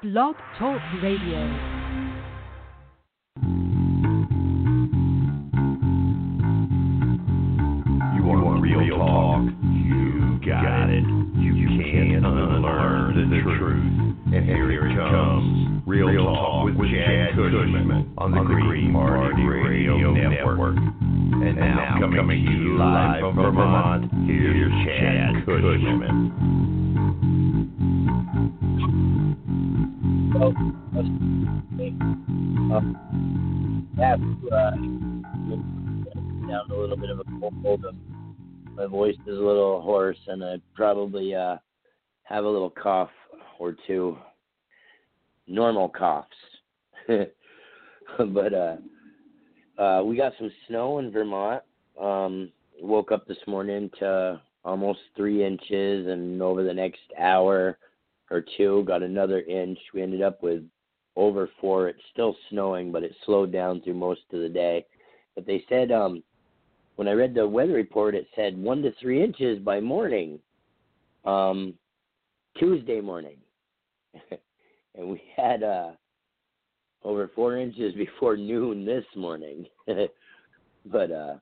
Blog Talk Radio. You want real talk? You got it. You can't unlearn the truth. And here it comes. Real Talk with Chad Cushman on the Green Party Radio Network. And now coming to you live from Vermont, here's Chad Cushman. So, have to, uh, down a little bit of a cold. My voice is a little hoarse, and I probably uh, have a little cough or two. Normal coughs, but uh, uh, we got some snow in Vermont. Um, woke up this morning to almost three inches, and over the next hour or two, got another inch. We ended up with over four. It's still snowing, but it slowed down through most of the day. But they said um, when I read the weather report, it said one to three inches by morning, um, Tuesday morning, and we had uh, over four inches before noon this morning. but uh,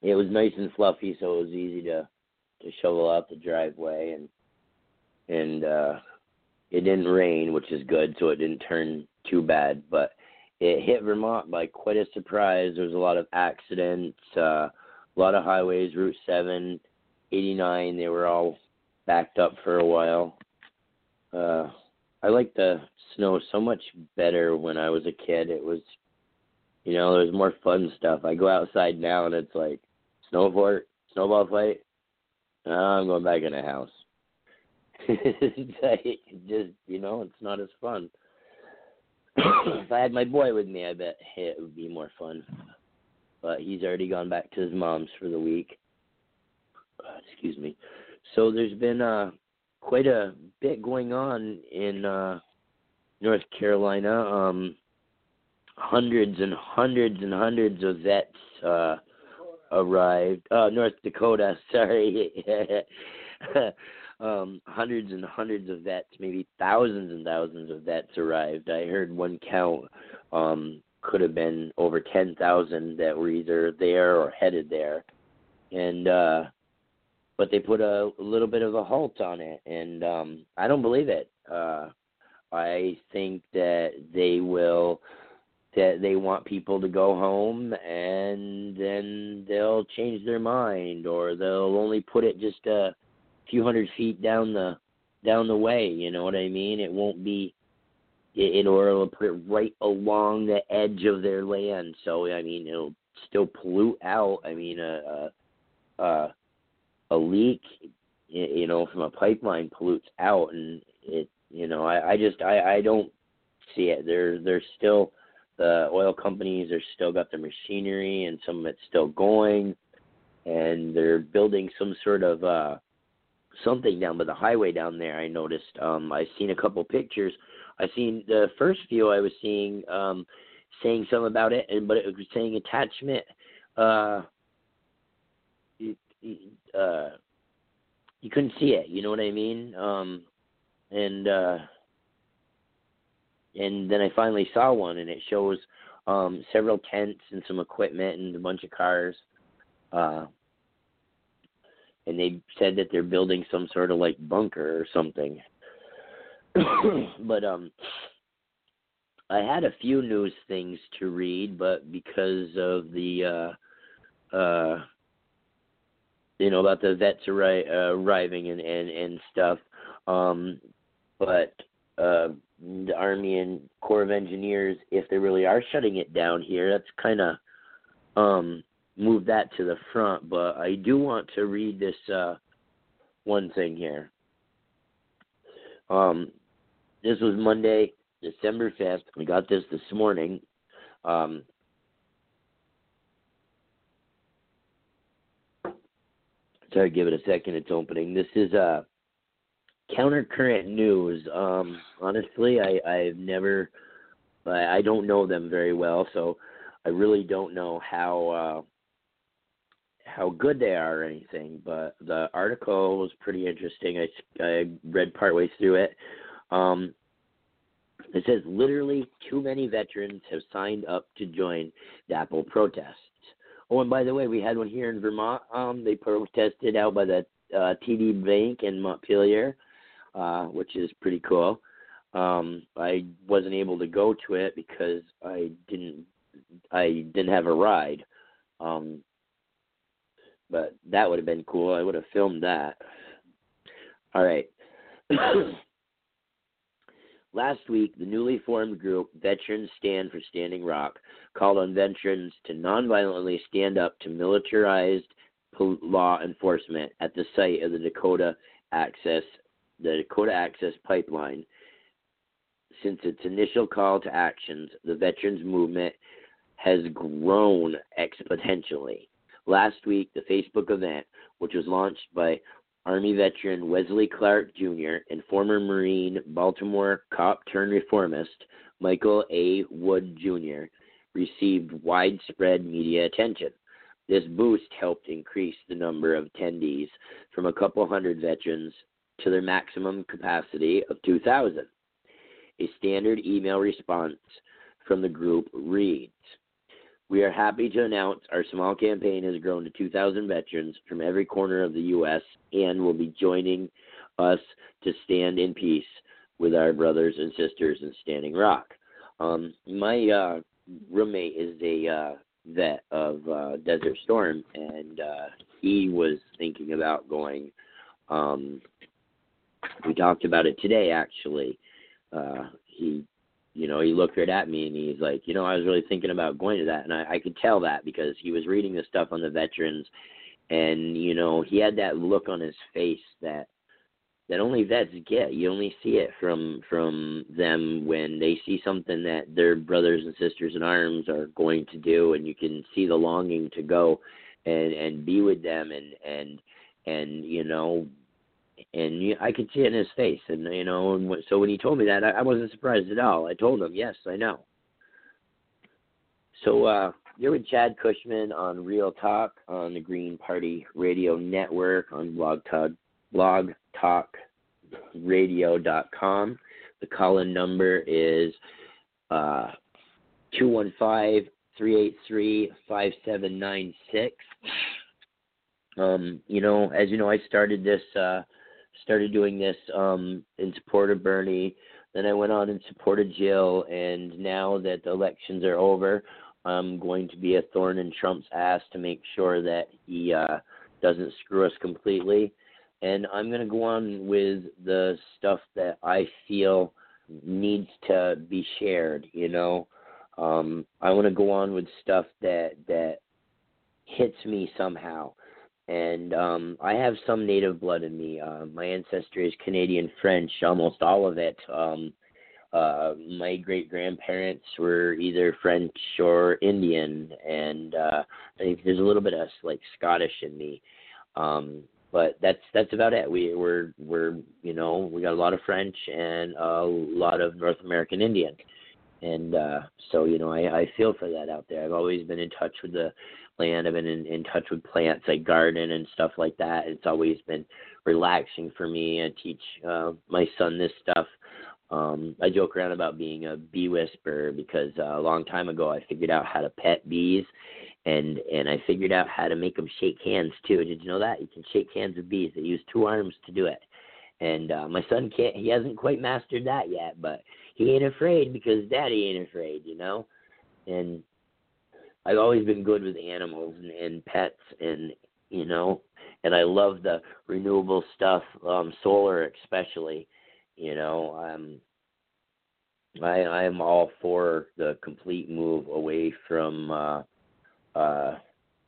it was nice and fluffy, so it was easy to to shovel out the driveway and and uh it didn't rain, which is good, so it didn't turn too bad, but it hit Vermont by quite a surprise. There was a lot of accidents, uh, a lot of highways, Route 7, 89, they were all backed up for a while. Uh, I liked the snow so much better when I was a kid. It was, you know, there was more fun stuff. I go outside now and it's like snow fort, snowball fight. Oh, I'm going back in the house. it's like, just you know, it's not as fun. if I had my boy with me, I bet it would be more fun. But he's already gone back to his mom's for the week. Uh, excuse me. So there's been uh, quite a bit going on in uh, North Carolina. Um, hundreds and hundreds and hundreds of vets uh, arrived. Uh, North Dakota, sorry. um, hundreds and hundreds of vets, maybe thousands and thousands of vets arrived. I heard one count um, could have been over 10,000 that were either there or headed there. And, uh, but they put a, a little bit of a halt on it. And um, I don't believe it. Uh, I think that they will that they want people to go home and then they'll change their mind or they'll only put it just a few hundred feet down the down the way. You know what I mean? It won't be it, or it'll put it right along the edge of their land. So I mean, it'll still pollute out. I mean, a a, a, leak, you know, from a pipeline pollutes out, and it, you know, I, I just I I don't see it. They're they're still the oil companies are still got their machinery and some of it's still going and they're building some sort of uh something down by the highway down there. I noticed. Um, I've seen a couple pictures. I seen the first few I was seeing um, saying something about it, and but it was saying attachment. Uh, you, uh, you couldn't see it. You know what I mean? Um, and uh, and then I finally saw one, and it shows um, several tents and some equipment and a bunch of cars. Uh, and they said that they're building some sort of like bunker or something. but um I had a few news things to read, but because of the uh uh you know about the vets arri- uh, arriving and and and stuff um but uh the army and corps of engineers if they really are shutting it down here that's kind of um move that to the front, but I do want to read this uh, one thing here. Um, this was Monday, December 5th. We got this this morning. Um, sorry, give it a second. It's opening. This is uh, countercurrent news. Um, honestly, I, I've never, I, I don't know them very well, so I really don't know how. How good they are or anything, but the article was pretty interesting. I, I read partway through it. Um, It says literally too many veterans have signed up to join DAPL protests. Oh, and by the way, we had one here in Vermont. Um, they protested out by the uh, TD Bank in Montpelier, uh, which is pretty cool. Um, I wasn't able to go to it because I didn't I didn't have a ride. Um, but that would have been cool. I would have filmed that. All right. Last week, the newly formed group Veterans Stand for Standing Rock called on veterans to nonviolently stand up to militarized law enforcement at the site of the Dakota Access the Dakota Access Pipeline. Since its initial call to actions, the veterans movement has grown exponentially. Last week, the Facebook event, which was launched by Army veteran Wesley Clark Jr. and former Marine Baltimore cop turned reformist Michael A. Wood Jr. received widespread media attention. This boost helped increase the number of attendees from a couple hundred veterans to their maximum capacity of 2,000. A standard email response from the group reads we are happy to announce our small campaign has grown to 2,000 veterans from every corner of the U.S. and will be joining us to stand in peace with our brothers and sisters in Standing Rock. Um, my uh, roommate is a uh, vet of uh, Desert Storm, and uh, he was thinking about going. Um, we talked about it today, actually. Uh, he you know, he looked right at me and he's like, you know, I was really thinking about going to that, and I, I could tell that because he was reading the stuff on the veterans, and you know, he had that look on his face that that only vets get. You only see it from from them when they see something that their brothers and sisters in arms are going to do, and you can see the longing to go and and be with them and and and you know and you, I could see it in his face, and you know, and so when he told me that, I, I wasn't surprised at all. I told him, yes, I know. So uh, you're with Chad Cushman on Real Talk on the Green Party Radio Network on Blog Talk, Blog Talk Radio.com. The call-in number is uh, two one five three eight three five seven nine six. Um, you know, as you know, I started this uh, started doing this um, in support of Bernie. Then I went on and supported Jill, and now that the elections are over, I'm going to be a thorn in Trump's ass to make sure that he uh, doesn't screw us completely. And I'm going to go on with the stuff that I feel needs to be shared. You know, um, I want to go on with stuff that that hits me somehow and um, I have some native blood in me. Uh, my ancestry is Canadian French, almost all of it. Um, uh, my great grandparents were either French or Indian, and uh, I think there's a little bit of like Scottish in me. Um, but that's that's about it. We we're we're you know we got a lot of French and a lot of North American Indian, and uh, so you know I, I feel for that out there. I've always been in touch with the land. I've been in, in touch with plants. I garden and stuff like that. It's always been relaxing for me. I teach uh, my son this stuff. Um, I joke around about being a bee whisperer because uh, a long time ago I figured out how to pet bees, and and I figured out how to make them shake hands too. Did you know that you can shake hands with bees? They use two arms to do it. And uh, my son can't. He hasn't quite mastered that yet, but he ain't afraid because Daddy ain't afraid, you know. And I've always been good with animals and, and pets and you know and I love the renewable stuff, um, solar especially. You know, um, I I am all for the complete move away from uh, uh,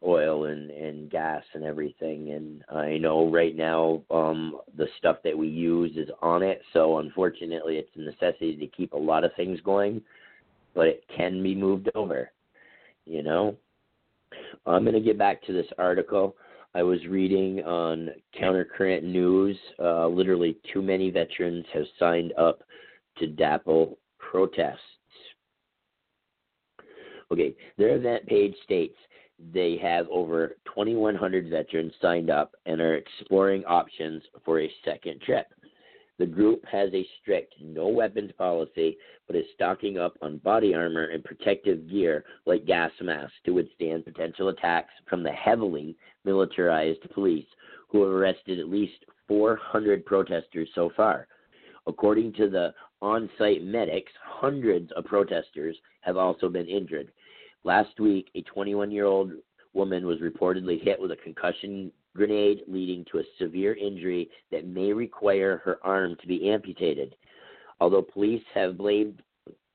oil and and gas and everything. And I know right now um, the stuff that we use is on it, so unfortunately, it's a necessity to keep a lot of things going, but it can be moved over you know. I'm going to get back to this article. I was reading on Countercurrent News. Uh, literally, too many veterans have signed up to DAPL protests. Okay, their event page states they have over 2,100 veterans signed up and are exploring options for a second trip. The group has a strict no weapons policy, but is stocking up on body armor and protective gear like gas masks to withstand potential attacks from the heavily militarized police, who have arrested at least 400 protesters so far. According to the on site medics, hundreds of protesters have also been injured. Last week, a 21 year old woman was reportedly hit with a concussion grenade, leading to a severe injury that may require her arm to be amputated. Although police have blamed,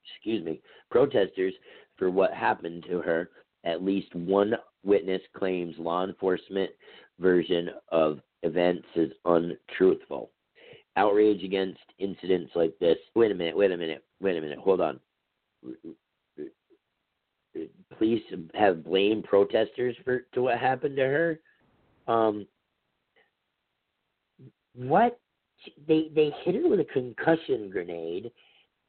excuse me, protesters for what happened to her, at least one witness claims law enforcement version of events is untruthful. Outrage against incidents like this. Wait a minute, wait a minute, wait a minute, hold on. Police have blamed protesters for to what happened to her. Um, what they they hit her with a concussion grenade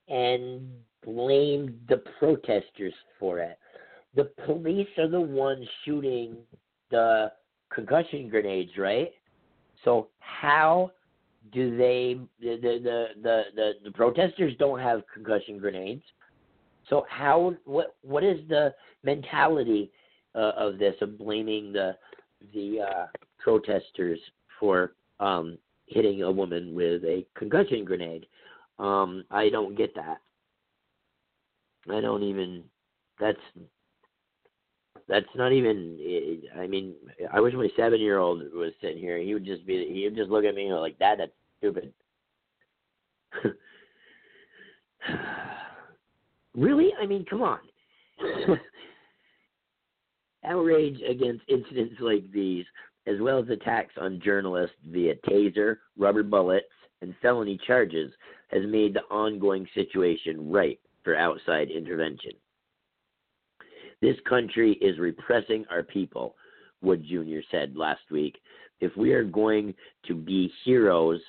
and blamed the protesters for it. The police are the ones shooting the concussion grenades, right? So how do they the the the the, the protesters don't have concussion grenades? So how what what is the mentality uh, of this of blaming the the uh, protesters for um, hitting a woman with a concussion grenade? Um, I don't get that. I don't even. That's that's not even. I mean, I wish my seven-year-old was sitting here. He would just be. He would just look at me like, "Dad, that's stupid." really? I mean, come on. Outrage against incidents like these, as well as attacks on journalists via taser, rubber bullets, and felony charges, has made the ongoing situation ripe for outside intervention. This country is repressing our people, Wood Jr. said last week. If we are going to be heroes,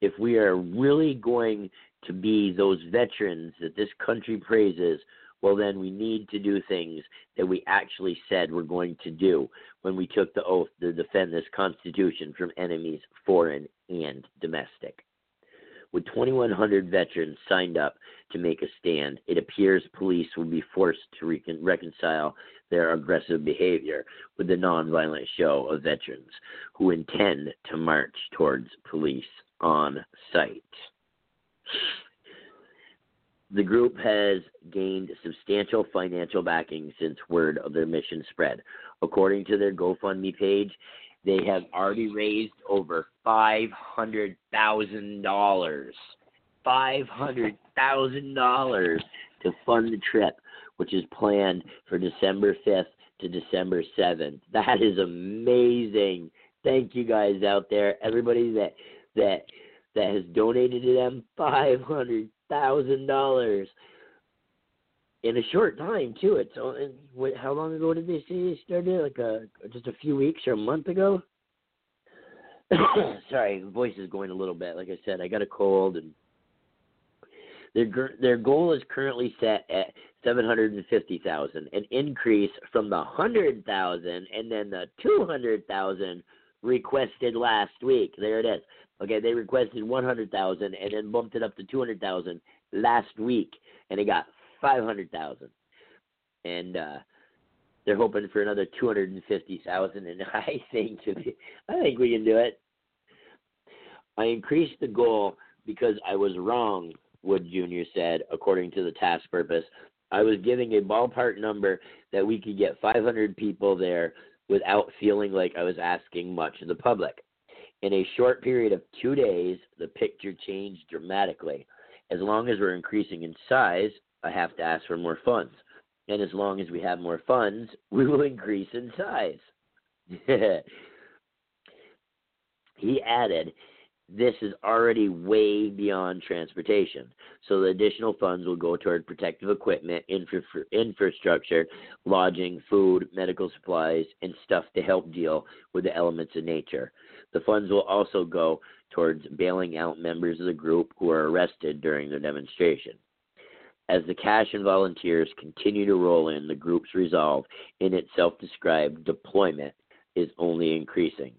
if we are really going to be those veterans that this country praises, well, then we need to do things that we actually said we're going to do when we took the oath to defend this Constitution from enemies, foreign and domestic. With 2,100 veterans signed up to make a stand, it appears police will be forced to recon- reconcile their aggressive behavior with the nonviolent show of veterans who intend to march towards police on site. The group has gained substantial financial backing since word of their mission spread. According to their GoFundMe page, they have already raised over five hundred thousand dollars. Five hundred thousand dollars to fund the trip, which is planned for December fifth to December seventh. That is amazing. Thank you guys out there, everybody that that that has donated to them five hundred thousand dollars in a short time too. It's what, how long ago did they say they started? Like a just a few weeks or a month ago. Sorry, voice is going a little bit. Like I said, I got a cold, and their their goal is currently set at seven hundred and fifty thousand, an increase from the hundred thousand and then the two hundred thousand requested last week. There it is. Okay, they requested one hundred thousand and then bumped it up to two hundred thousand last week, and they got five hundred thousand, and uh, they're hoping for another two hundred and fifty thousand. And I think I think we can do it. I increased the goal because I was wrong. Wood Jr. said, according to the task purpose. I was giving a ballpark number that we could get 500 people there without feeling like I was asking much of the public. In a short period of two days, the picture changed dramatically. As long as we're increasing in size, I have to ask for more funds. And as long as we have more funds, we will increase in size. he added, this is already way beyond transportation. So the additional funds will go toward protective equipment, infra- infrastructure, lodging, food, medical supplies, and stuff to help deal with the elements of nature. The funds will also go towards bailing out members of the group who are arrested during the demonstration. As the cash and volunteers continue to roll in, the group's resolve in its self described deployment is only increasing.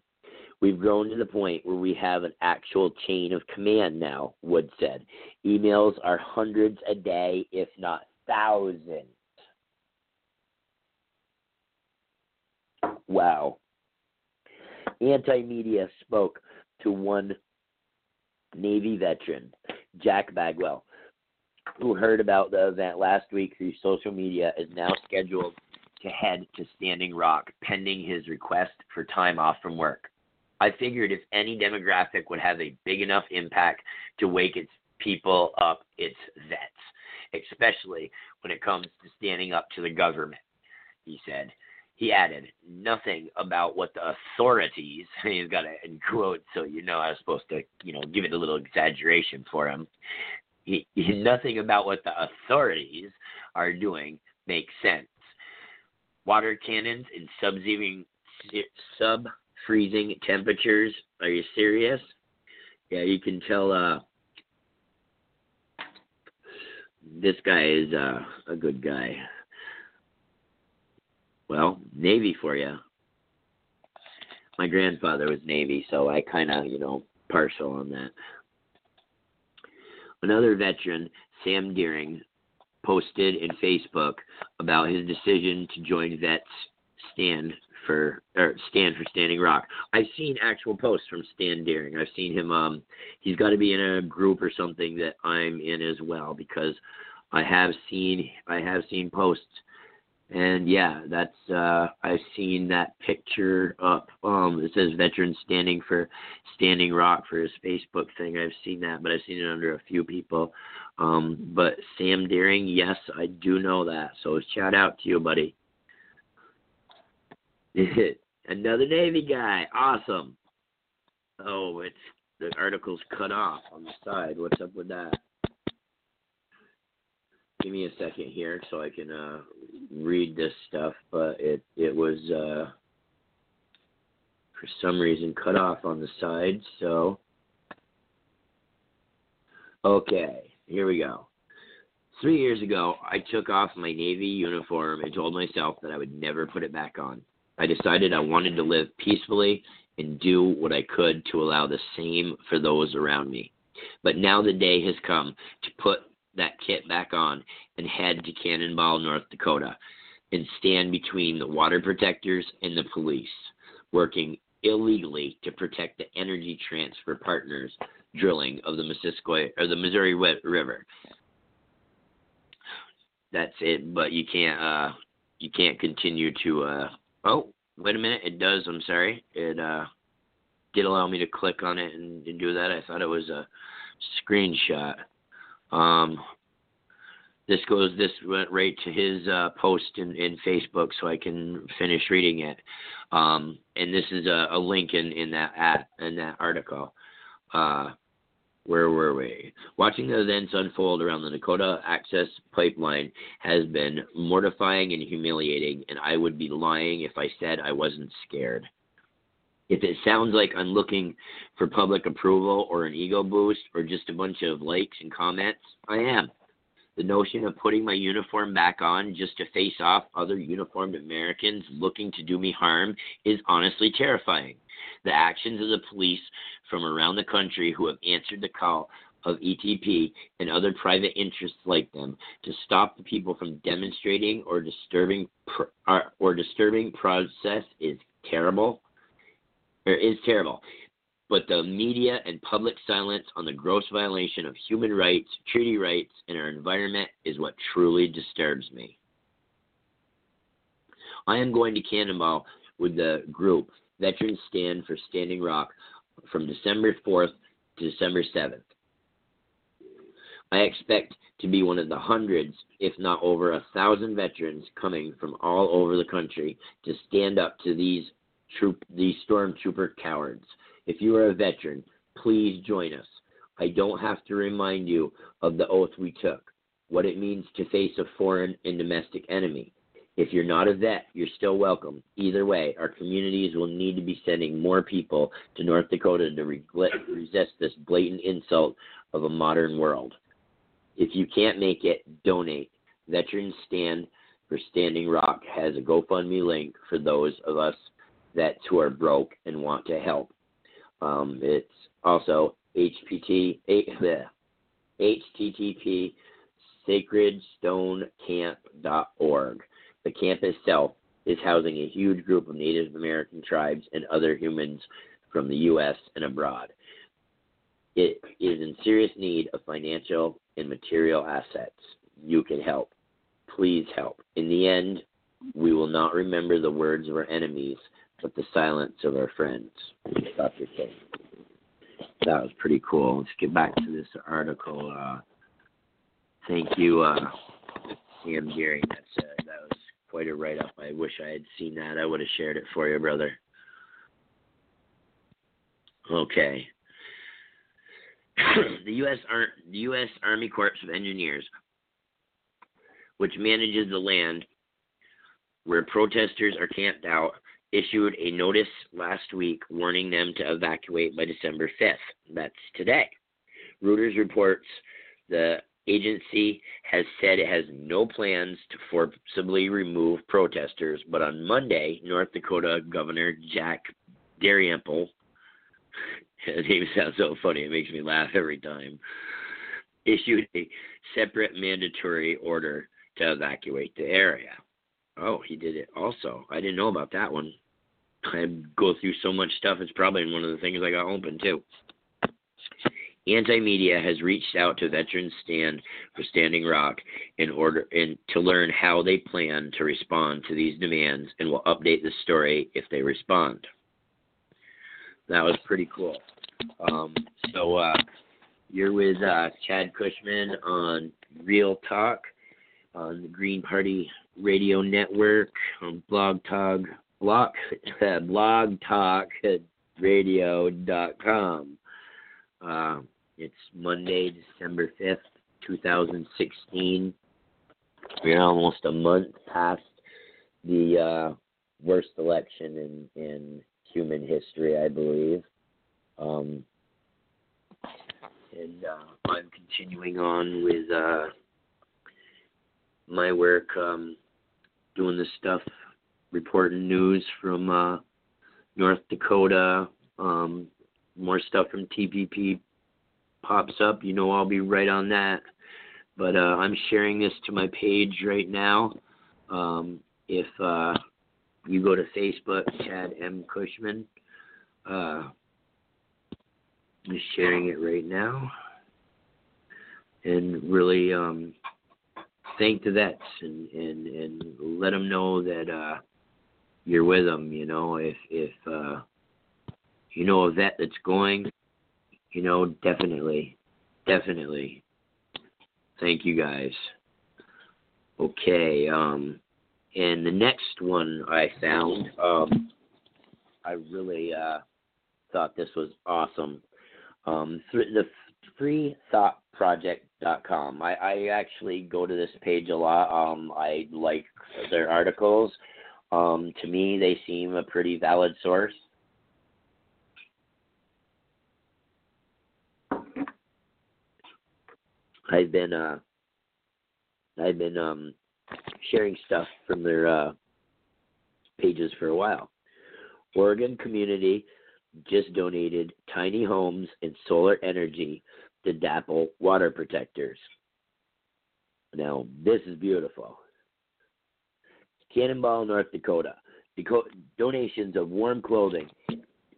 We've grown to the point where we have an actual chain of command now, Wood said. Emails are hundreds a day, if not thousands. Wow. Anti media spoke to one Navy veteran, Jack Bagwell, who heard about the event last week through social media, is now scheduled to head to Standing Rock pending his request for time off from work. I figured if any demographic would have a big enough impact to wake its people up, it's vets, especially when it comes to standing up to the government, he said. He added nothing about what the authorities, he's got it in so you know I was supposed to, you know, give it a little exaggeration for him. He, nothing about what the authorities are doing makes sense. Water cannons in sub-freezing, sub-freezing temperatures. Are you serious? Yeah, you can tell uh, this guy is uh, a good guy. Well, Navy for you. My grandfather was Navy, so I kind of, you know, partial on that. Another veteran, Sam Deering, posted in Facebook about his decision to join Vets Stand for or Stand for Standing Rock. I've seen actual posts from Stan Deering. I've seen him. Um, he's got to be in a group or something that I'm in as well because I have seen I have seen posts and yeah, that's uh I've seen that picture up. Um it says veteran standing for Standing Rock for his Facebook thing. I've seen that, but I've seen it under a few people. Um but Sam Deering, yes, I do know that. So shout out to you, buddy. Another Navy guy. Awesome. Oh, it's the article's cut off on the side. What's up with that? Give me a second here so I can uh, read this stuff, but it it was uh, for some reason cut off on the side. So okay, here we go. Three years ago, I took off my Navy uniform and told myself that I would never put it back on. I decided I wanted to live peacefully and do what I could to allow the same for those around me. But now the day has come to put that kit back on and head to Cannonball, North Dakota, and stand between the water protectors and the police, working illegally to protect the energy transfer partners drilling of the Missisquoi or the Missouri River. That's it, but you can't uh you can't continue to uh oh wait a minute it does I'm sorry it uh did allow me to click on it and, and do that I thought it was a screenshot um, this goes this went right to his uh, post in, in Facebook, so I can finish reading it. Um, and this is a, a link in, in that at, in that article. Uh, where were we? Watching the events unfold around the Dakota Access Pipeline has been mortifying and humiliating, and I would be lying if I said I wasn't scared. If it sounds like I'm looking for public approval or an ego boost or just a bunch of likes and comments, I am. The notion of putting my uniform back on just to face off other uniformed Americans looking to do me harm is honestly terrifying. The actions of the police from around the country who have answered the call of ETP and other private interests like them to stop the people from demonstrating or disturbing uh, or disturbing process is terrible or is terrible. But the media and public silence on the gross violation of human rights, treaty rights, and our environment is what truly disturbs me. I am going to Cannonball with the group Veterans Stand for Standing Rock from December 4th to December 7th. I expect to be one of the hundreds, if not over a thousand veterans coming from all over the country to stand up to these troop these stormtrooper cowards. If you are a veteran, please join us. I don't have to remind you of the oath we took, what it means to face a foreign and domestic enemy. If you're not a vet, you're still welcome. Either way, our communities will need to be sending more people to North Dakota to re- resist this blatant insult of a modern world. If you can't make it, donate. Veterans Stand for Standing Rock has a GoFundMe link for those of us vets who are broke and want to help. Um, it's also HPT, HTTP sacredstonecamp.org. The camp itself is housing a huge group of Native American tribes and other humans from the U.S. and abroad. It is in serious need of financial and material assets. You can help. Please help. In the end, we will not remember the words of our enemies, but the silence of our friends. Dr. King. That was pretty cool. Let's get back to this article. Uh, thank you, uh, Sam Gary. That's uh, that was quite a write up. I wish I had seen that. I would have shared it for you, brother. Okay. the U.S. Ar- the U.S. Army Corps of Engineers, which manages the land where protesters are camped out, issued a notice last week warning them to evacuate by December 5th. That's today. Reuters reports the agency has said it has no plans to forcibly remove protesters, but on Monday, North Dakota Governor Jack Dalrymple, his name sounds so funny, it makes me laugh every time, issued a separate mandatory order to evacuate the area. Oh, he did it also. I didn't know about that one. I go through so much stuff. It's probably one of the things I got open too. Anti Media has reached out to Veterans Stand for Standing Rock in order in, to learn how they plan to respond to these demands and will update the story if they respond. That was pretty cool. Um, so uh, you're with uh, Chad Cushman on Real Talk on the Green Party Radio Network on Blog Talk blog, blog Talk. Uh, it's Monday, December 5th, 2016. We're almost a month past the uh, worst election in, in human history, I believe. Um, and uh, I'm continuing on with uh, my work, um, doing this stuff, reporting news from uh, North Dakota, um, more stuff from TPP pops up, you know I'll be right on that. But uh, I'm sharing this to my page right now. Um, if uh, you go to Facebook, Chad M. Cushman, uh, I'm sharing it right now. And really um, thank the vets and, and, and let them know that uh, you're with them. You know, if if uh, you know a vet that's going, you know, definitely, definitely. Thank you guys. Okay, um, and the next one I found, um, I really uh, thought this was awesome. Um, th- the freethoughtproject.com. I, I actually go to this page a lot. Um, I like their articles. Um, to me, they seem a pretty valid source. I've been uh I've been um sharing stuff from their uh pages for a while. Oregon community just donated tiny homes and solar energy DAPL water protectors. Now, this is beautiful. Cannonball, North Dakota. Deco- donations of warm clothing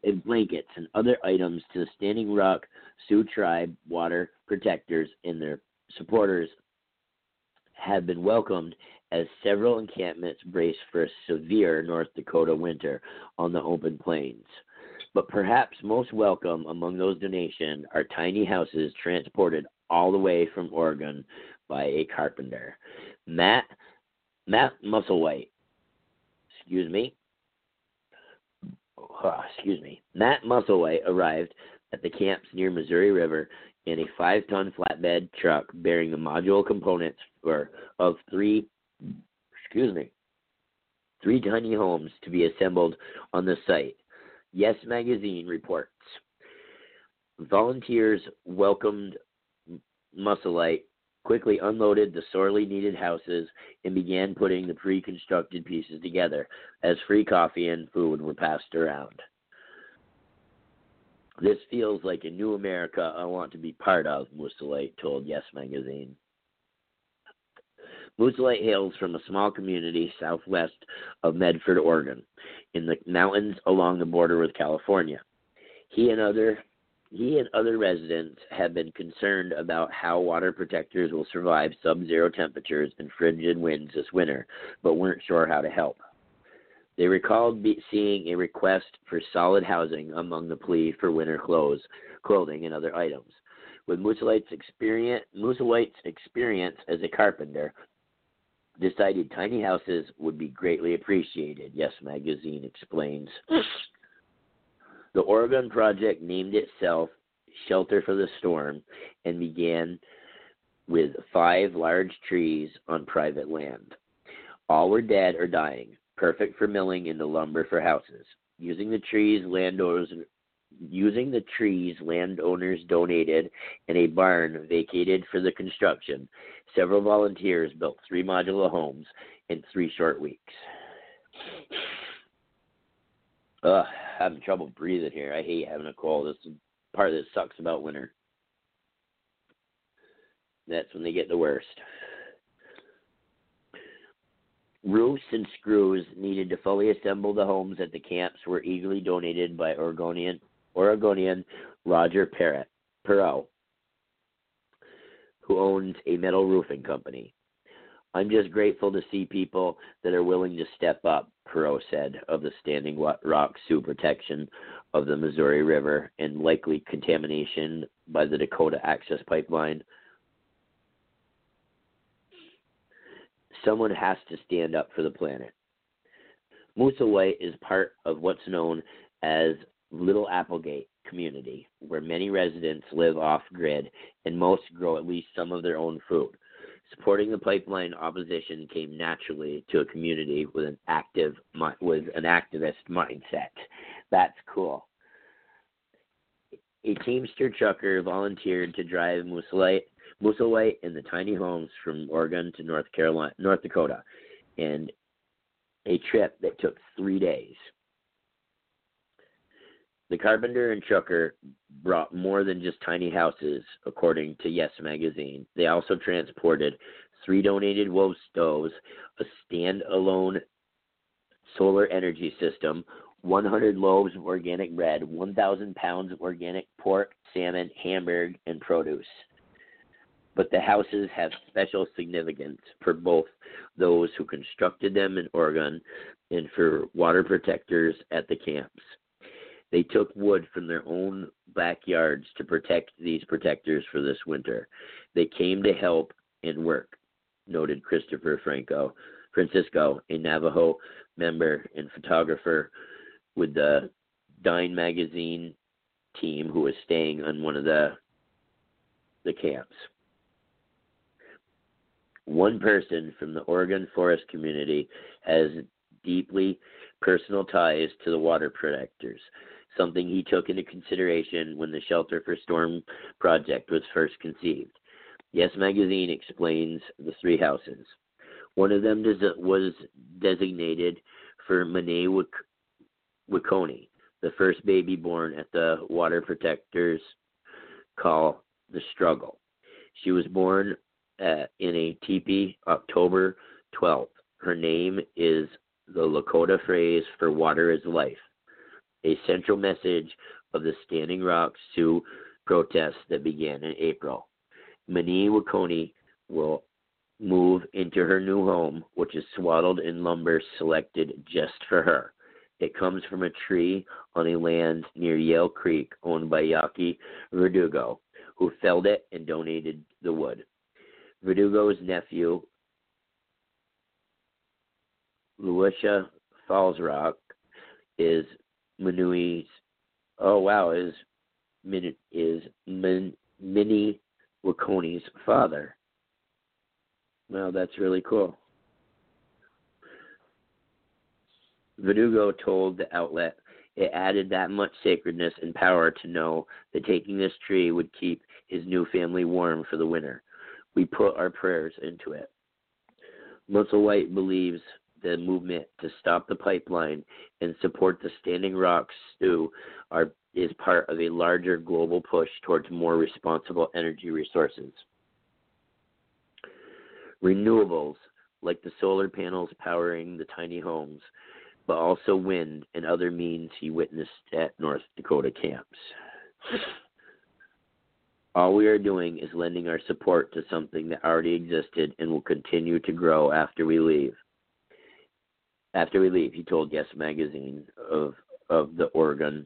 and blankets and other items to the Standing Rock Sioux Tribe water protectors and their supporters have been welcomed as several encampments brace for a severe North Dakota winter on the open plains. But perhaps most welcome among those donations are tiny houses transported all the way from Oregon by a carpenter. Matt Matt Musselwhite, excuse me, oh, excuse me, Matt Musselwhite arrived at the camps near Missouri River in a five ton flatbed truck bearing the module components for of three excuse me three tiny homes to be assembled on the site. Yes Magazine reports. Volunteers welcomed Musselite, quickly unloaded the sorely needed houses, and began putting the pre constructed pieces together as free coffee and food were passed around. This feels like a new America I want to be part of, Musalite told Yes Magazine. Musalite hails from a small community southwest of Medford, Oregon, in the mountains along the border with California. He and other he and other residents have been concerned about how water protectors will survive sub-zero temperatures and frigid winds this winter, but weren't sure how to help. They recalled be- seeing a request for solid housing among the plea for winter clothes, clothing, and other items. With Musalite's experience, experience as a carpenter, decided tiny houses would be greatly appreciated. Yes Magazine explains. the Oregon Project named itself Shelter for the Storm and began with five large trees on private land. All were dead or dying perfect for milling into lumber for houses. Using the trees landowners using the trees landowners donated and a barn vacated for the construction, several volunteers built three modular homes in three short weeks. Ugh, having trouble breathing here. I hate having a cold. This is part that sucks about winter. That's when they get the worst. Roofs and screws needed to fully assemble the homes at the camps were eagerly donated by Oregonian, Oregonian Roger Perot, who owns a metal roofing company. I'm just grateful to see people that are willing to step up, Perot said of the Standing Rock Sioux protection of the Missouri River and likely contamination by the Dakota Access Pipeline. Someone has to stand up for the planet. Musselwhite is part of what's known as Little Applegate community, where many residents live off grid and most grow at least some of their own food. Supporting the pipeline opposition came naturally to a community with an active with an activist mindset. That's cool. A Teamster trucker volunteered to drive Musselwhite Musselwhite and the tiny homes from Oregon to North Carolina, North Dakota, and a trip that took three days. The carpenter and trucker brought more than just tiny houses, according to Yes Magazine. They also transported three donated wood stoves, a stand-alone solar energy system, 100 loaves of organic bread, 1,000 pounds of organic pork, salmon, hamburg, and produce but the houses have special significance for both those who constructed them in Oregon and for water protectors at the camps. They took wood from their own backyards to protect these protectors for this winter. They came to help and work, noted Christopher Franco, Francisco, a Navajo member and photographer with the Dine magazine team who was staying on one of the the camps. One person from the Oregon forest community has deeply personal ties to the water protectors, something he took into consideration when the Shelter for Storm project was first conceived. Yes Magazine explains the three houses. One of them was designated for Mane Wiconi, the first baby born at the water protectors call the struggle. She was born uh, in a teepee October 12th. Her name is the Lakota phrase for water is life, a central message of the Standing Rock Sioux protests that began in April. Mani Wiconi will move into her new home, which is swaddled in lumber selected just for her. It comes from a tree on a land near Yale Creek owned by Yaki Verdugo, who felled it and donated the wood. Verdugo's nephew, Lucia Fallsrock, is Manui's. Oh wow, is Min, is Min, Minnie Wiconi's father. Well, that's really cool. Verdugo told the outlet it added that much sacredness and power to know that taking this tree would keep his new family warm for the winter we put our prayers into it. Musselwhite believes the movement to stop the pipeline and support the Standing Rock Sioux are is part of a larger global push towards more responsible energy resources. Renewables, like the solar panels powering the tiny homes, but also wind and other means he witnessed at North Dakota camps. All we are doing is lending our support to something that already existed and will continue to grow after we leave. After we leave, he told Yes Magazine of of the Oregon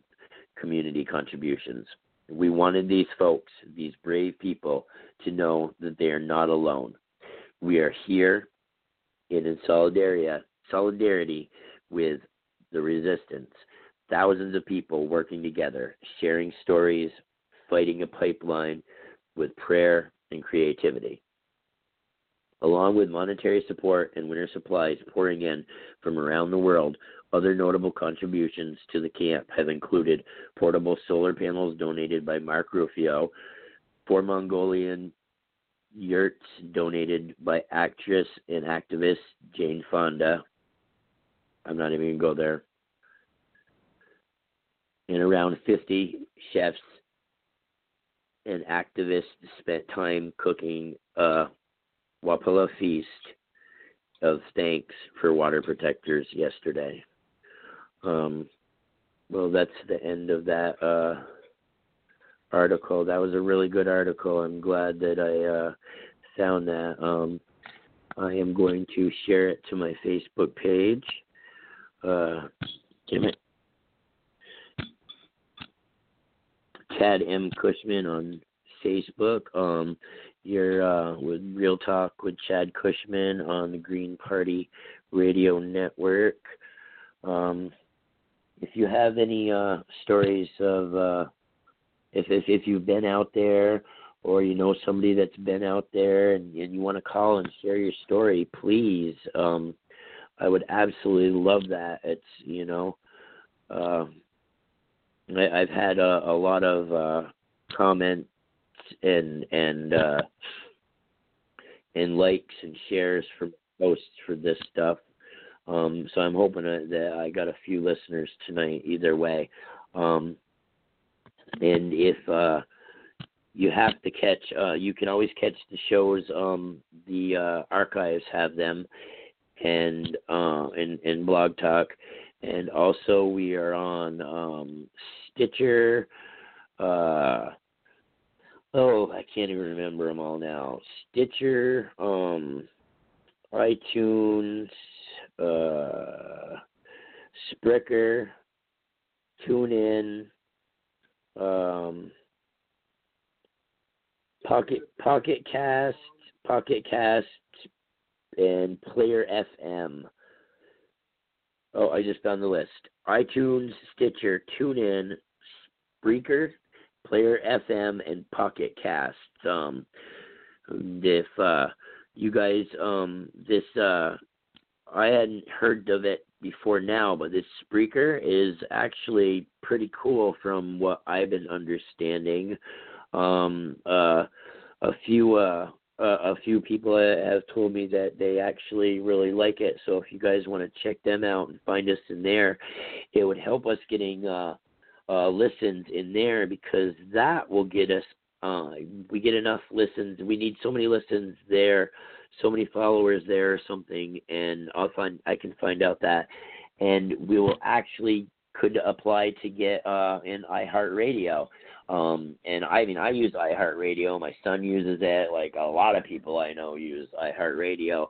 community contributions. We wanted these folks, these brave people, to know that they are not alone. We are here and in solidarity, solidarity with the resistance. Thousands of people working together, sharing stories, fighting a pipeline with prayer and creativity along with monetary support and winter supplies pouring in from around the world. Other notable contributions to the camp have included portable solar panels donated by Mark Ruffalo, four Mongolian yurts donated by actress and activist Jane Fonda. I'm not even going to go there. And around 50 chefs and activists spent time cooking uh, Wopila feast of thanks for water protectors yesterday. Um, well, that's the end of that uh, article. That was a really good article. I'm glad that I uh, found that. Um, I am going to share it to my Facebook page. Uh, damn it. Chad M. Cushman on Facebook. Um, you're uh, with Real Talk with Chad Cushman on the Green Party Radio Network. Um, if you have any uh, stories of uh, if, if if you've been out there or you know somebody that's been out there and, and you want to call and share your story, please. Um, I would absolutely love that. It's you know, uh, I, I've had a, a lot of uh, comment and and uh, and likes and shares for posts for this stuff. Um, so I'm hoping that I got a few listeners tonight either way. Um, and if uh, you have to catch, uh, you can always catch the shows. Um, the uh, archives have them, and uh, and and Blog Talk, and also we are on um, Stitcher. Uh, oh, I can't even remember them all now. Stitcher, um, iTunes, uh, Spreaker, TuneIn, um, Pocket Pocket Cast, Pocket Cast, and Player FM. Oh, I just found the list. iTunes, Stitcher, TuneIn, Spreaker, Player FM, and Pocket Cast. Um, if uh, you guys, um, this uh, I hadn't heard of it before now, but this Spreaker is actually pretty cool from what I've been understanding. Um, uh, a few uh, a few people have told me that they actually really like it. So if you guys want to check them out and find us in there, it would help us getting uh, uh, listens in there because that will get us. Uh, we get enough listens. We need so many listens there, so many followers there, or something, and I'll find I can find out that, and we will actually could apply to get uh, in iHeartRadio. Um, and I mean, I use iHeartRadio. My son uses it. Like a lot of people I know use iHeartRadio,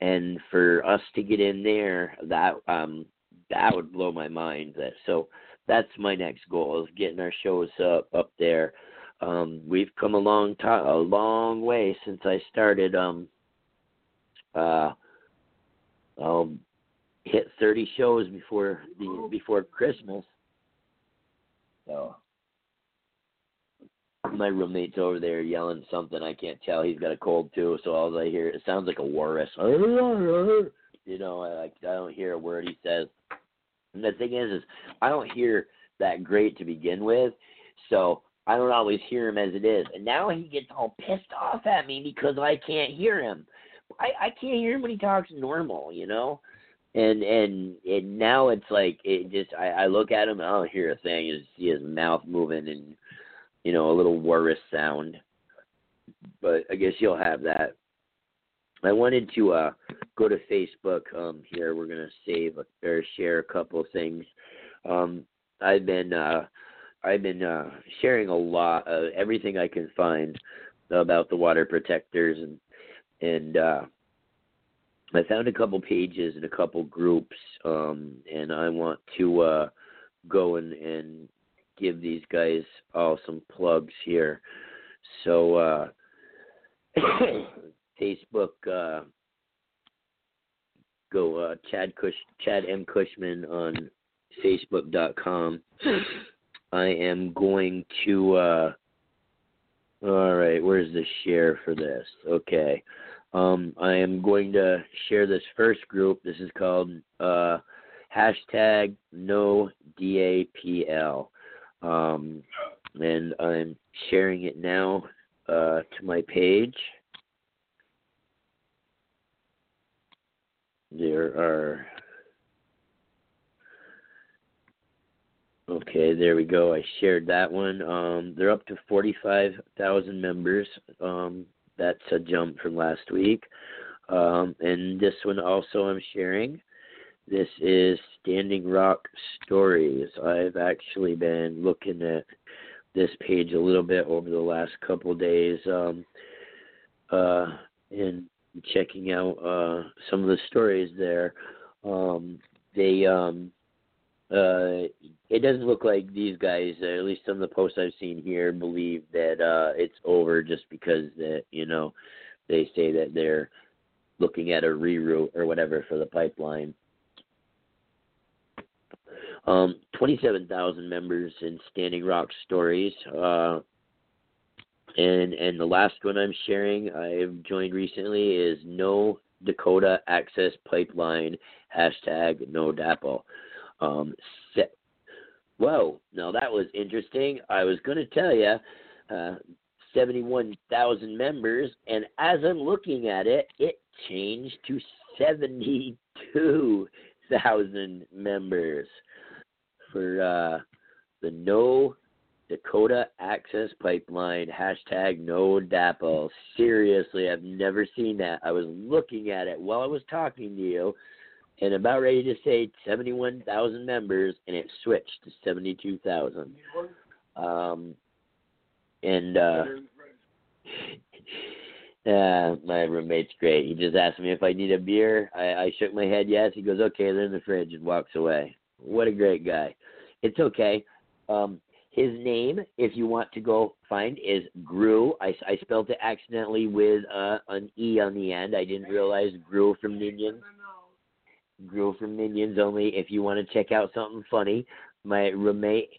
and for us to get in there, that um, that would blow my mind. That so that's my next goal is getting our shows up up there. Um, we've come a long time, a long way since I started. Um, uh, I'll hit 30 shows before the before Christmas. So my roommate's over there yelling something. I can't tell. He's got a cold too, so all I hear it sounds like a walrus. You know, I, like I don't hear a word he says. And the thing is, is I don't hear that great to begin with, so I don't always hear him as it is. And now he gets all pissed off at me because I can't hear him. I I can't hear him when he talks normal, you know. and and and now it's like it just I, I look at him, and I don't hear a thing, You see his mouth moving and you know a little walrus sound. But I guess you'll have that. I wanted to uh go to Facebook. Um, here we're gonna save or share a couple of things. Um, I've been uh, I've been uh, sharing a lot of everything I can find about the water protectors and and uh, I found a couple pages and a couple groups, um, and I want to uh, go and, and give these guys all some plugs here. So, uh, Facebook, uh, go uh, Chad Cush, Chad M Cushman on Facebook.com. I am going to. Uh, all right, where's the share for this? Okay. Um, I am going to share this first group. This is called uh, hashtag no DAPL. Um, and I'm sharing it now uh, to my page. There are. Okay, there we go. I shared that one. Um, they're up to 45,000 members. Um, that's a jump from last week. Um, and this one also I'm sharing. This is Standing Rock Stories. I've actually been looking at this page a little bit over the last couple days um, uh, and checking out uh, some of the stories there. Um, they um, uh, it doesn't look like these guys, at least some of the posts I've seen here, believe that uh, it's over just because that you know they say that they're looking at a reroute or whatever for the pipeline. Um, 27,000 members in Standing Rock Stories. Uh, and and the last one I'm sharing, I've joined recently, is No Dakota Access Pipeline hashtag No DAPL. Um, whoa, now that was interesting. I was going to tell you, uh, 71,000 members, and as I'm looking at it, it changed to 72,000 members for uh, the No Dakota Access Pipeline hashtag No DAPL. Seriously, I've never seen that. I was looking at it while I was talking to you and about ready to say 71,000 members, and it switched to 72,000. Um, and uh, uh, my roommate's great. He just asked me if I need a beer. I, I shook my head yes. He goes, okay, they're in the fridge, and walks away. What a great guy. It's okay. Um, his name, if you want to go find, is Gru. I, I spelled it accidentally with uh, an E on the end. I didn't realize Gru from Minions. Grew from Minions only. If you want to check out something funny, my roommate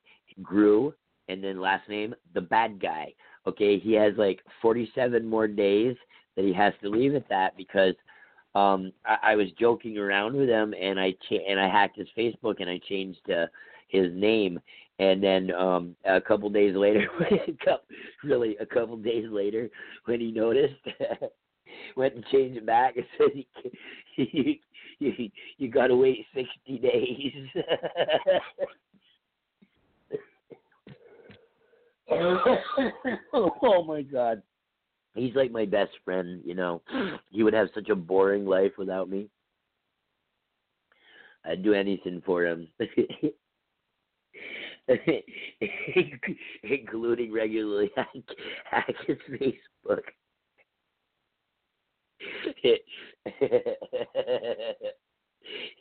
grew, and then last name the bad guy. Okay, he has like 47 more days that he has to leave at that because um I, I was joking around with him and I cha- and I hacked his Facebook and I changed uh, his name and then um a couple days later really a couple days later when he noticed went and changed it back and said he, he you, you got to wait 60 days. oh my god. He's like my best friend, you know. He would have such a boring life without me. I'd do anything for him. Including regularly hack, hack his Facebook.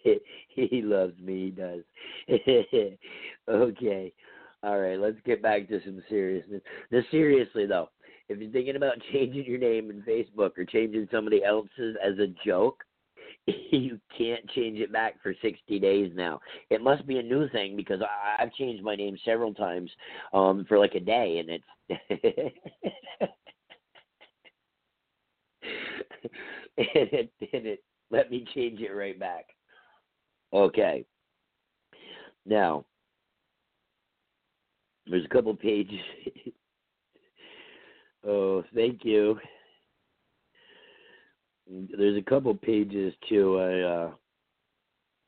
he loves me, he does. okay. All right, let's get back to some seriousness. Now, seriously, though, if you're thinking about changing your name in Facebook or changing somebody else's as a joke, you can't change it back for 60 days now. It must be a new thing because I've changed my name several times um, for like a day, and it's and it and it let me change it right back. Okay. Now, there's a couple pages. oh, thank you. There's a couple pages too. I uh,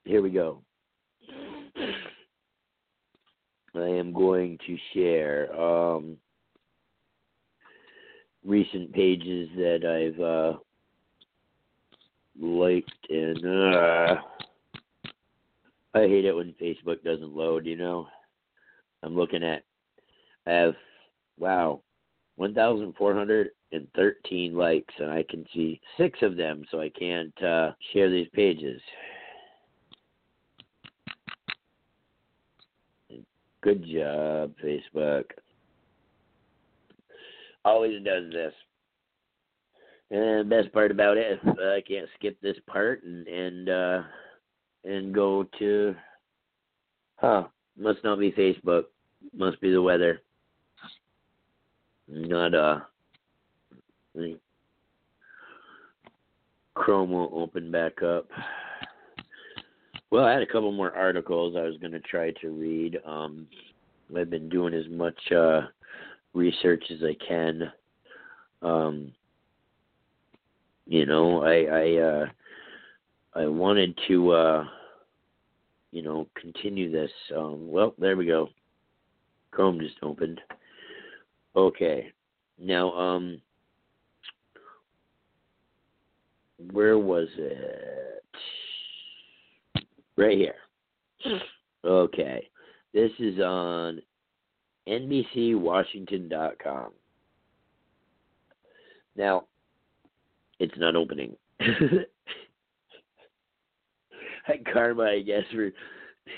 here we go. I am going to share um, recent pages that I've uh, liked and uh, I hate it when Facebook doesn't load. You know, I'm looking at I have wow 1,413 likes, and I can see six of them, so I can't uh, share these pages. Good job, Facebook. Always does this. And the best part about it, if I can't skip this part and and uh, and go to, huh? Must not be Facebook. Must be the weather. Not uh. Chrome won't open back up. Well, I had a couple more articles I was going to try to read. Um, I've been doing as much uh, research as I can. Um, you know, I I uh, I wanted to uh, you know continue this. Um, well, there we go. Chrome just opened. Okay, now um, where was it? Right here. Okay. This is on NBCWashington.com. Now, it's not opening. Karma, I guess, for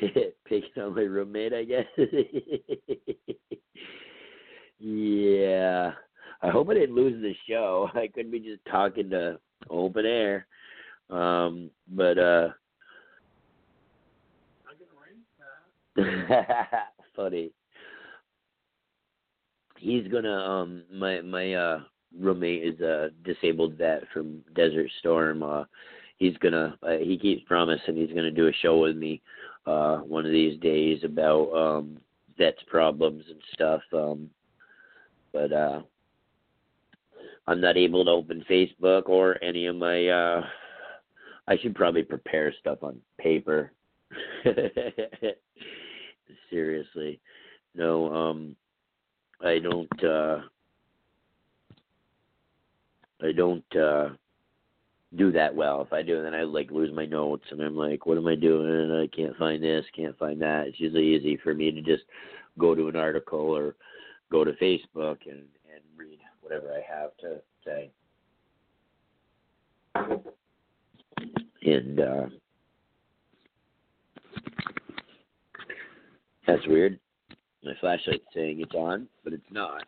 picking on my roommate, I guess. yeah. I hope I didn't lose the show. I couldn't be just talking to open air. Um, but uh funny. He's gonna um my my uh roommate is a disabled vet from Desert Storm. Uh he's gonna uh, he keeps promising he's gonna do a show with me uh one of these days about um vets problems and stuff. Um but uh I'm not able to open Facebook or any of my uh I should probably prepare stuff on paper. Seriously. No, um I don't uh I don't uh do that well. If I do then I like lose my notes and I'm like, what am I doing? I can't find this, can't find that. It's usually easy for me to just go to an article or go to Facebook and, and read whatever I have to say. And uh that's weird. My flashlight's saying it's on, but it's not.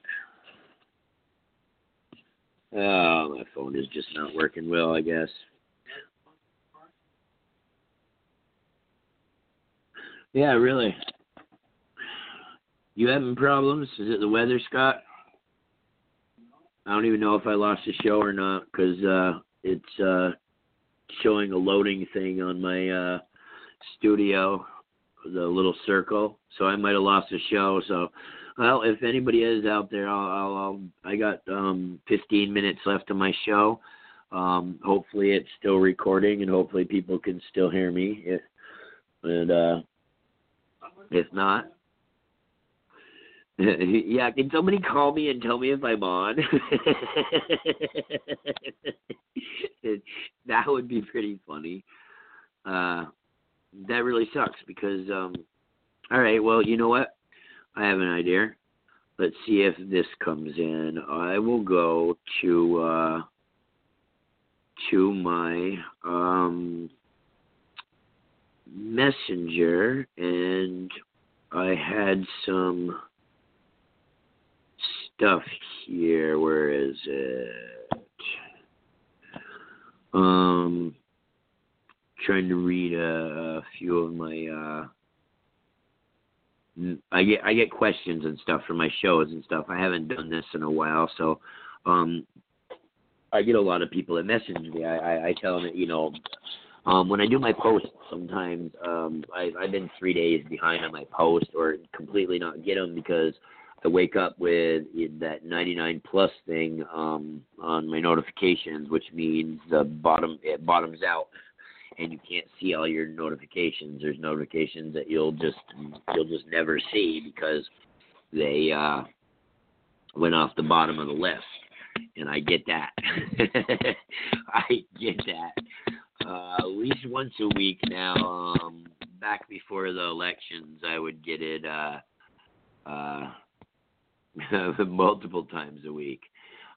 Oh, my phone is just not working well, I guess. Yeah, really. You having problems? Is it the weather, Scott? I don't even know if I lost the show or not because uh, it's uh, showing a loading thing on my uh, studio, the little circle. So I might have lost the show. So, well, if anybody is out there, I'll, I'll, I'll I got um, 15 minutes left of my show. Um, hopefully it's still recording, and hopefully people can still hear me. If, and uh, if not, yeah, can somebody call me and tell me if I'm on? that would be pretty funny. Uh, that really sucks because, um, all right, well, you know what? I have an idea. Let's see if this comes in. I will go to uh, to my um, messenger, and I had some stuff here. Where is it? Um, trying to read a, a few of my. Uh, I get I get questions and stuff for my shows and stuff. I haven't done this in a while, so um, I get a lot of people that message me. I, I, I tell them that you know um, when I do my posts, sometimes um, I, I've been three days behind on my post or completely not get them because I wake up with that 99 plus thing um, on my notifications, which means the bottom it bottoms out, and you can't see all your notifications. There's notifications that you'll just you'll just never see because they uh, went off the bottom of the list, and I get that. I get that. Uh, at least once a week now. Um, back before the elections, I would get it uh, uh, multiple times a week.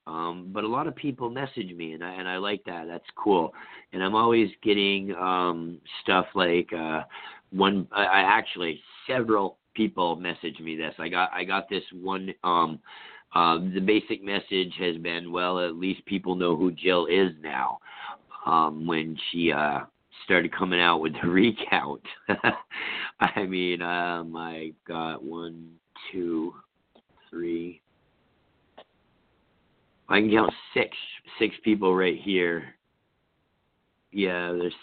Um, but a lot of people message me, and I and I like that. That's cool. And I'm always getting um, stuff like uh, one. I, I actually several people message me this. I got I got this one. Um, uh, the basic message has been, well, at least people know who Jill is now. Um, when she uh, started coming out with the recount. I mean, um, I got one, two, three, I can count six six people right here. Yeah, there's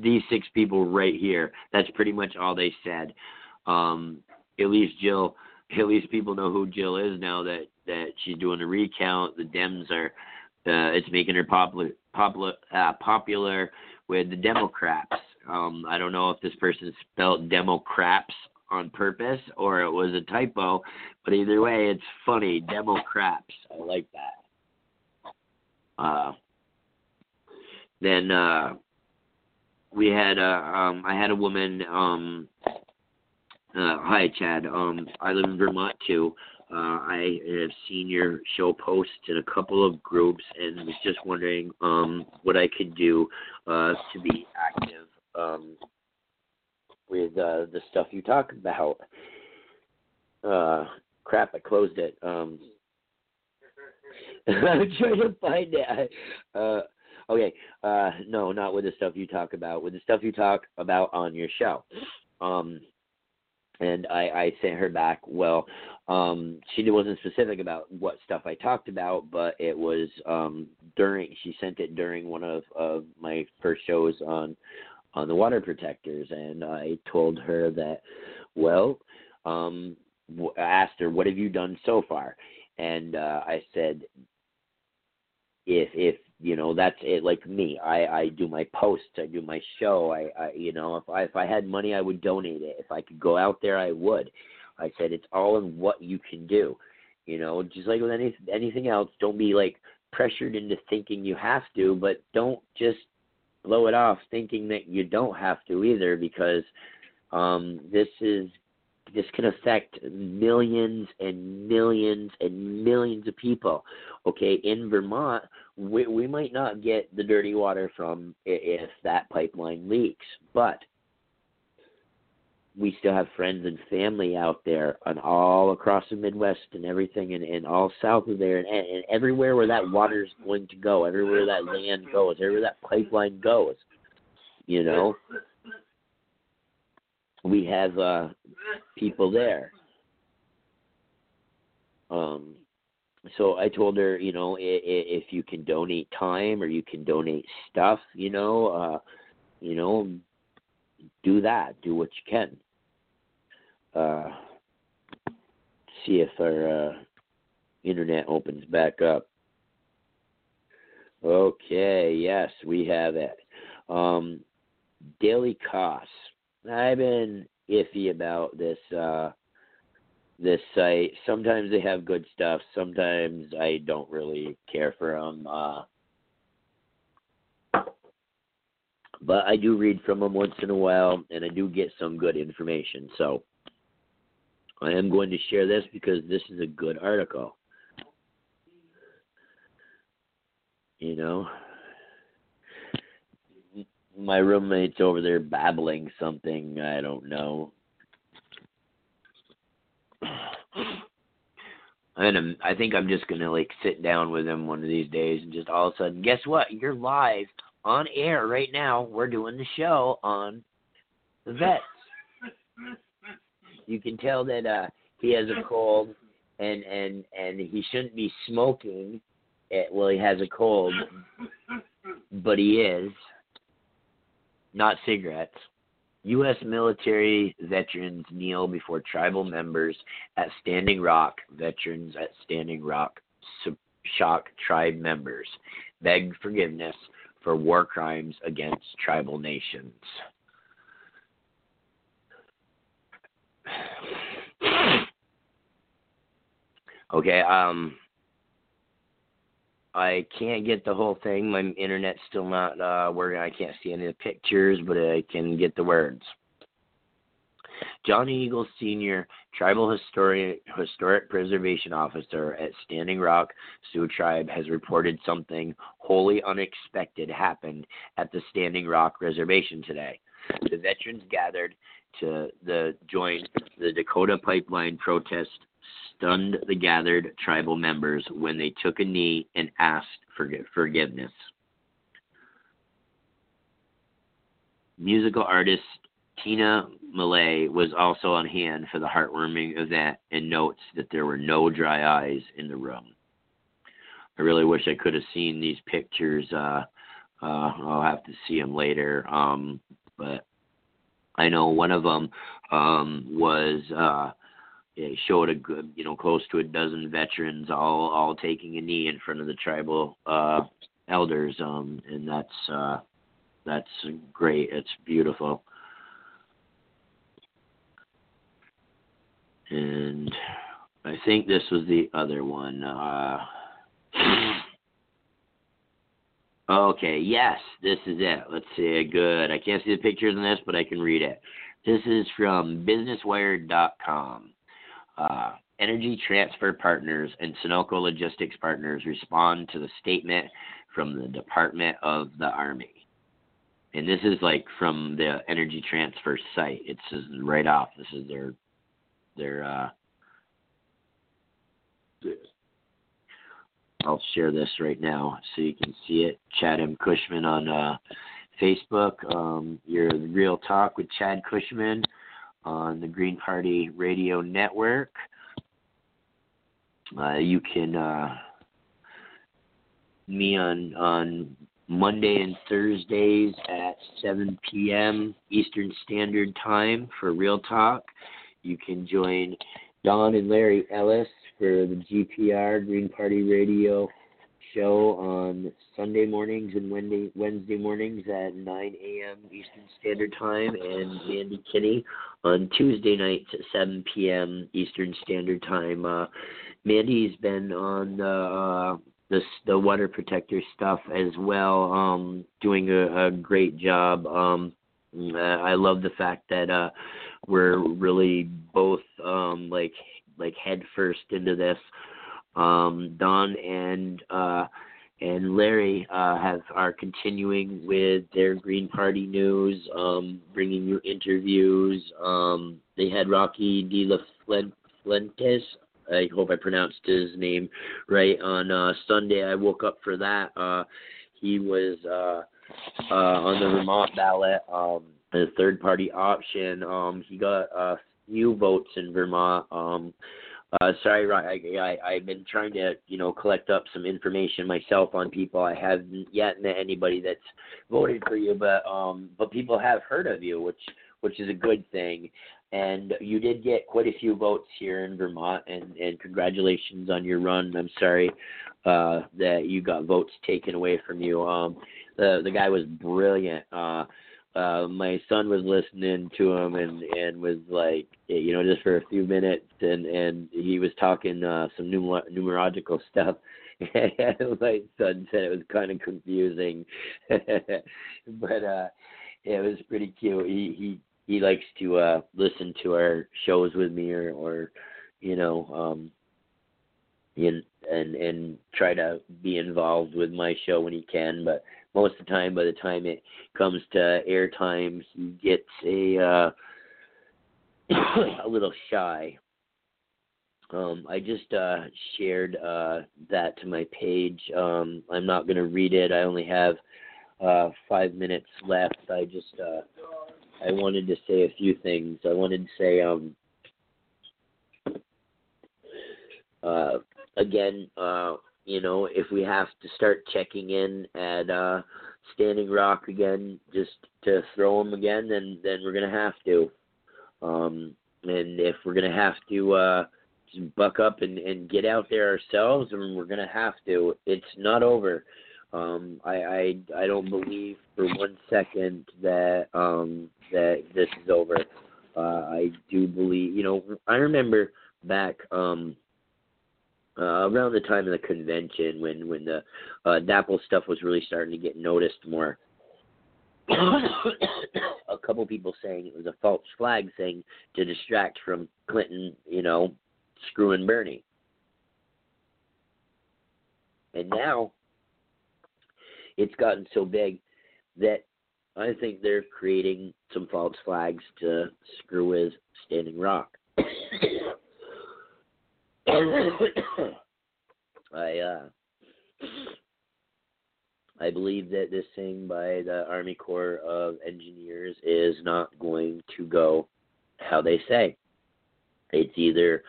these six people right here. That's pretty much all they said. Um, at least Jill, at least people know who Jill is now that that she's doing a recount. The Dems are, uh, it's making her popular popular uh, popular with the Democrats. Um, I don't know if this person spelled Democrats on purpose or it was a typo, but either way, it's funny. Demo craps. I like that. Uh, then uh, we had a um, I had a woman. Um, uh, hi, Chad. Um, I live in Vermont too. Uh, I have seen your show posts in a couple of groups and was just wondering um, what I could do uh, to be active um, with uh, the stuff you talk about. Uh, crap, I closed it. Um, I'm trying to find it. Uh, okay, uh, no, not with the stuff you talk about. With the stuff you talk about on your show. Um, and I, I sent her back. Well, um, she wasn't specific about what stuff I talked about, but it was um, during. She sent it during one of, of my first shows on on the water protectors, and I told her that. Well, um, I asked her, "What have you done so far?" And uh, I said, if if you know that's it like me i i do my posts i do my show i i you know if i if i had money i would donate it if i could go out there i would i said it's all in what you can do you know just like with any anything else don't be like pressured into thinking you have to but don't just blow it off thinking that you don't have to either because um this is this can affect millions and millions and millions of people. Okay, in Vermont, we, we might not get the dirty water from if that pipeline leaks, but we still have friends and family out there and all across the Midwest and everything and, and all south of there and, and everywhere where that water is going to go, everywhere that land goes, everywhere that pipeline goes. You know, we have uh, people there. Um, so I told her, you know, if, if you can donate time or you can donate stuff, you know, uh, you know, do that. Do what you can. Uh, see if our uh, internet opens back up. Okay, yes, we have it. Um, Daily Kos. I've been iffy about this uh this site. Sometimes they have good stuff. Sometimes I don't really care for them. Uh, but I do read from them once in a while, and I do get some good information. So I am going to share this because this is a good article. You know, my roommate's over there babbling something. I don't know. And I think I'm just gonna like sit down with him one of these days and just all of a sudden, guess what? You're live on air right now. We're doing the show on the vets. You can tell that uh he has a cold and and and he shouldn't be smoking. It, well, he has a cold, but he is not cigarettes. U.S. military veterans kneel before tribal members at Standing Rock. Veterans at Standing Rock shock tribe members beg forgiveness for war crimes against tribal nations. Okay, um I can't get the whole thing. My internet's still not uh working. I can't see any of the pictures, but I can get the words. John Eagle Sr., Tribal Historian, Historic Preservation Officer at Standing Rock Sioux Tribe, has reported something wholly unexpected happened at the Standing Rock Reservation today. The veterans gathered to the joint the Dakota Pipeline protest stunned the gathered tribal members when they took a knee and asked for forgiveness. Musical artist Tina Malia was also on hand for the heartwarming event and notes that there were no dry eyes in the room. I really wish I could have seen these pictures. Uh, uh, I'll have to see them later. Um, but I know one of them um, was uh, it showed a good, you know, close to a dozen veterans all all taking a knee in front of the tribal uh, elders, um, and that's uh, that's great. It's beautiful. And I think this was the other one. Uh, okay, yes, this is it. Let's see. Good. I can't see the pictures in this, but I can read it. This is from BusinessWire.com. Uh, Energy Transfer Partners and Sunoco Logistics Partners respond to the statement from the Department of the Army. And this is like from the Energy Transfer site. It says right off. This is their their. Uh, I'll share this right now so you can see it. Chad M. Cushman on uh, Facebook. Um, your Real Talk with Chad Cushman on the Green Party Radio Network. Uh, you can uh, me on on Monday and Thursdays at 7 p.m. Eastern Standard Time for Real Talk. You can join Don and Larry Ellis for the GPR Green Party Radio show on Sunday mornings and Wednesday, Wednesday mornings at 9 a.m. Eastern Standard Time, and Mandy Kinney on Tuesday nights at 7 p.m. Eastern Standard Time. Uh, Mandy's been on the uh, the the water protector stuff as well, um, doing a, a great job. Um, I love the fact that uh, we're really both um, like like head first into this um, Don and uh, and Larry uh, have are continuing with their Green Party news, um, bringing you interviews. Um, they had Rocky De La Fuentes. I hope I pronounced his name right on uh, Sunday. I woke up for that. Uh, he was uh, uh, on the Vermont ballot, um, the third party option. Um, he got a few votes in Vermont. Um, uh, sorry, I, I I've been trying to you know collect up some information myself on people. I haven't yet met anybody that's voted for you, but um, but people have heard of you, which which is a good thing. And you did get quite a few votes here in Vermont, and and congratulations on your run. I'm sorry uh, that you got votes taken away from you. Um, the the guy was brilliant. Uh, uh my son was listening to him and and was like you know just for a few minutes and and he was talking uh some numer- numerological stuff. And my son said it was kind of confusing. But uh it was pretty cute. He he he likes to uh listen to our shows with me or or you know um and and and try to be involved with my show when he can. But most of the time by the time it comes to airtime he gets a uh a little shy. Um i just uh shared uh that to my page. Um i'm not going to read it. I only have uh 5 minutes left. I just uh i wanted to say a few things. I wanted to say um uh again uh you know, if we have to start checking in at uh, Standing Rock again, just to throw them again, then then we're gonna have to. Um, and if we're gonna have to uh, buck up and, and get out there ourselves, and we're gonna have to. It's not over. Um, I, I I don't believe for one second that um, that this is over. Uh, I do believe, you know, I remember back um, uh, around the time of the convention when when the uh, DAPL stuff was really starting to get noticed more. a couple people saying it was a false flag thing to distract from Clinton, you know, screwing Bernie. And now it's gotten so big that I think they're creating some false flags to screw with Standing Rock. I uh, I believe that this thing by the Army Corps of Engineers is not going to go how they say. It's either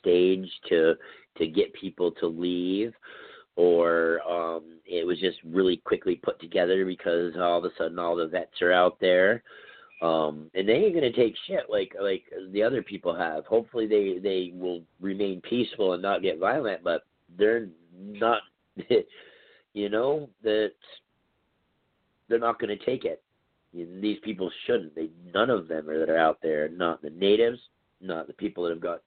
staged to to get people to leave or um, it was just really quickly put together because all of a sudden all the vets are out there. Um, and they ain't gonna take shit like like the other people have. Hopefully they they will remain peaceful and not get violent, but they're not. you know that they're not to take it. These people shouldn't. They none of them are that are out there. Not the natives, not the people that have got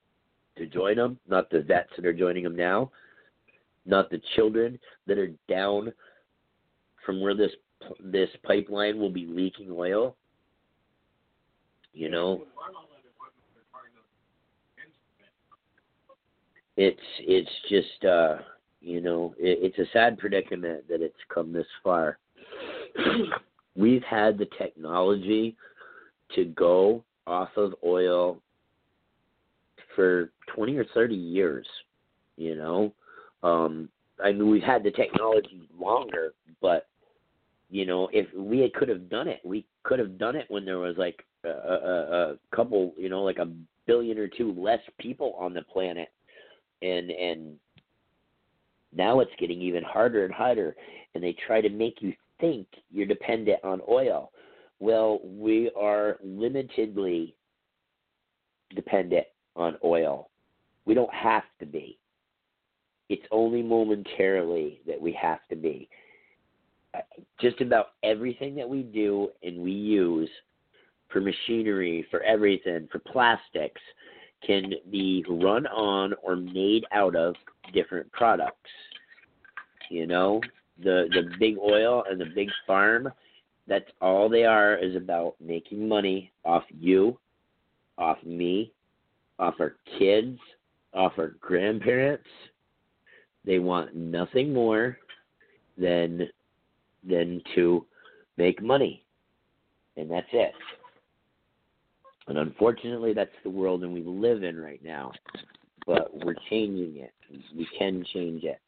to join them, not the vets that are joining them now not the children that are down from where this this pipeline will be leaking oil. You know, it's it's just uh, you know it, it's a sad predicament that it's come this far. We've had the technology to go off of oil for 20 or 30 years, you know. Um, I mean, we've had the technology longer, but you know, if we could have done it, we could have done it when there was like a, a, couple, you know, like a billion or two less people on the planet, and and now it's getting even harder and harder, and they try to make you think you're dependent on oil. Well, we are limitedly dependent on oil. We don't have to be. It's only momentarily that we have to be. Uh, just about everything that we do and we use for machinery, for everything, for plastics, can be run on or made out of different products. You know, the the big oil and the big farm, that's all they are is about making money off you, off me, off our kids, off our grandparents, they want nothing more than than to make money. And that's it. And unfortunately that's the world that we live in right now. But we're changing it. We can change it.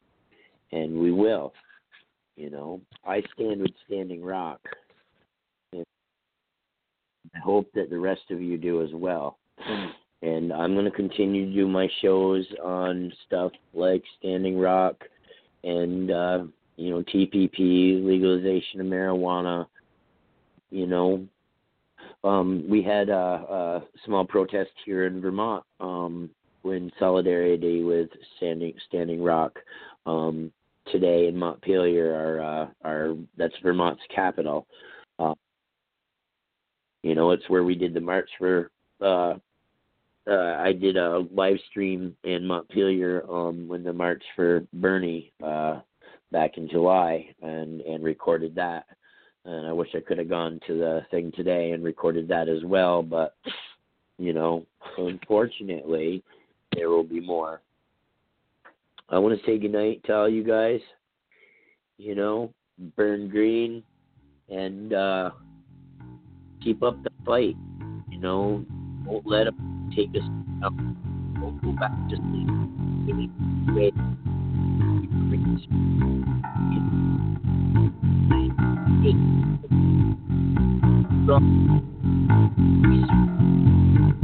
And we will. You know. I stand with Standing Rock. And I hope that the rest of you do as well and I'm going to continue to do my shows on stuff like Standing Rock and uh, you know TPP, legalization of marijuana. You know, um, we had a, a small protest here in Vermont um, in solidarity with Standing Standing Rock. Um, today in Montpelier, our uh, our that's Vermont's capital. Uh, you know, it's where we did the march for uh, uh, I did a live stream in Montpelier um, when the March for Bernie uh, back in July and and recorded that. And I wish I could have gone to the thing today and recorded that as well, but you know, unfortunately, there will be more. I want to say goodnight to all you guys. You know, burn green and uh, keep up the fight. You know, won't let them take us out. Don't go back to sleep. Really great. Thank you.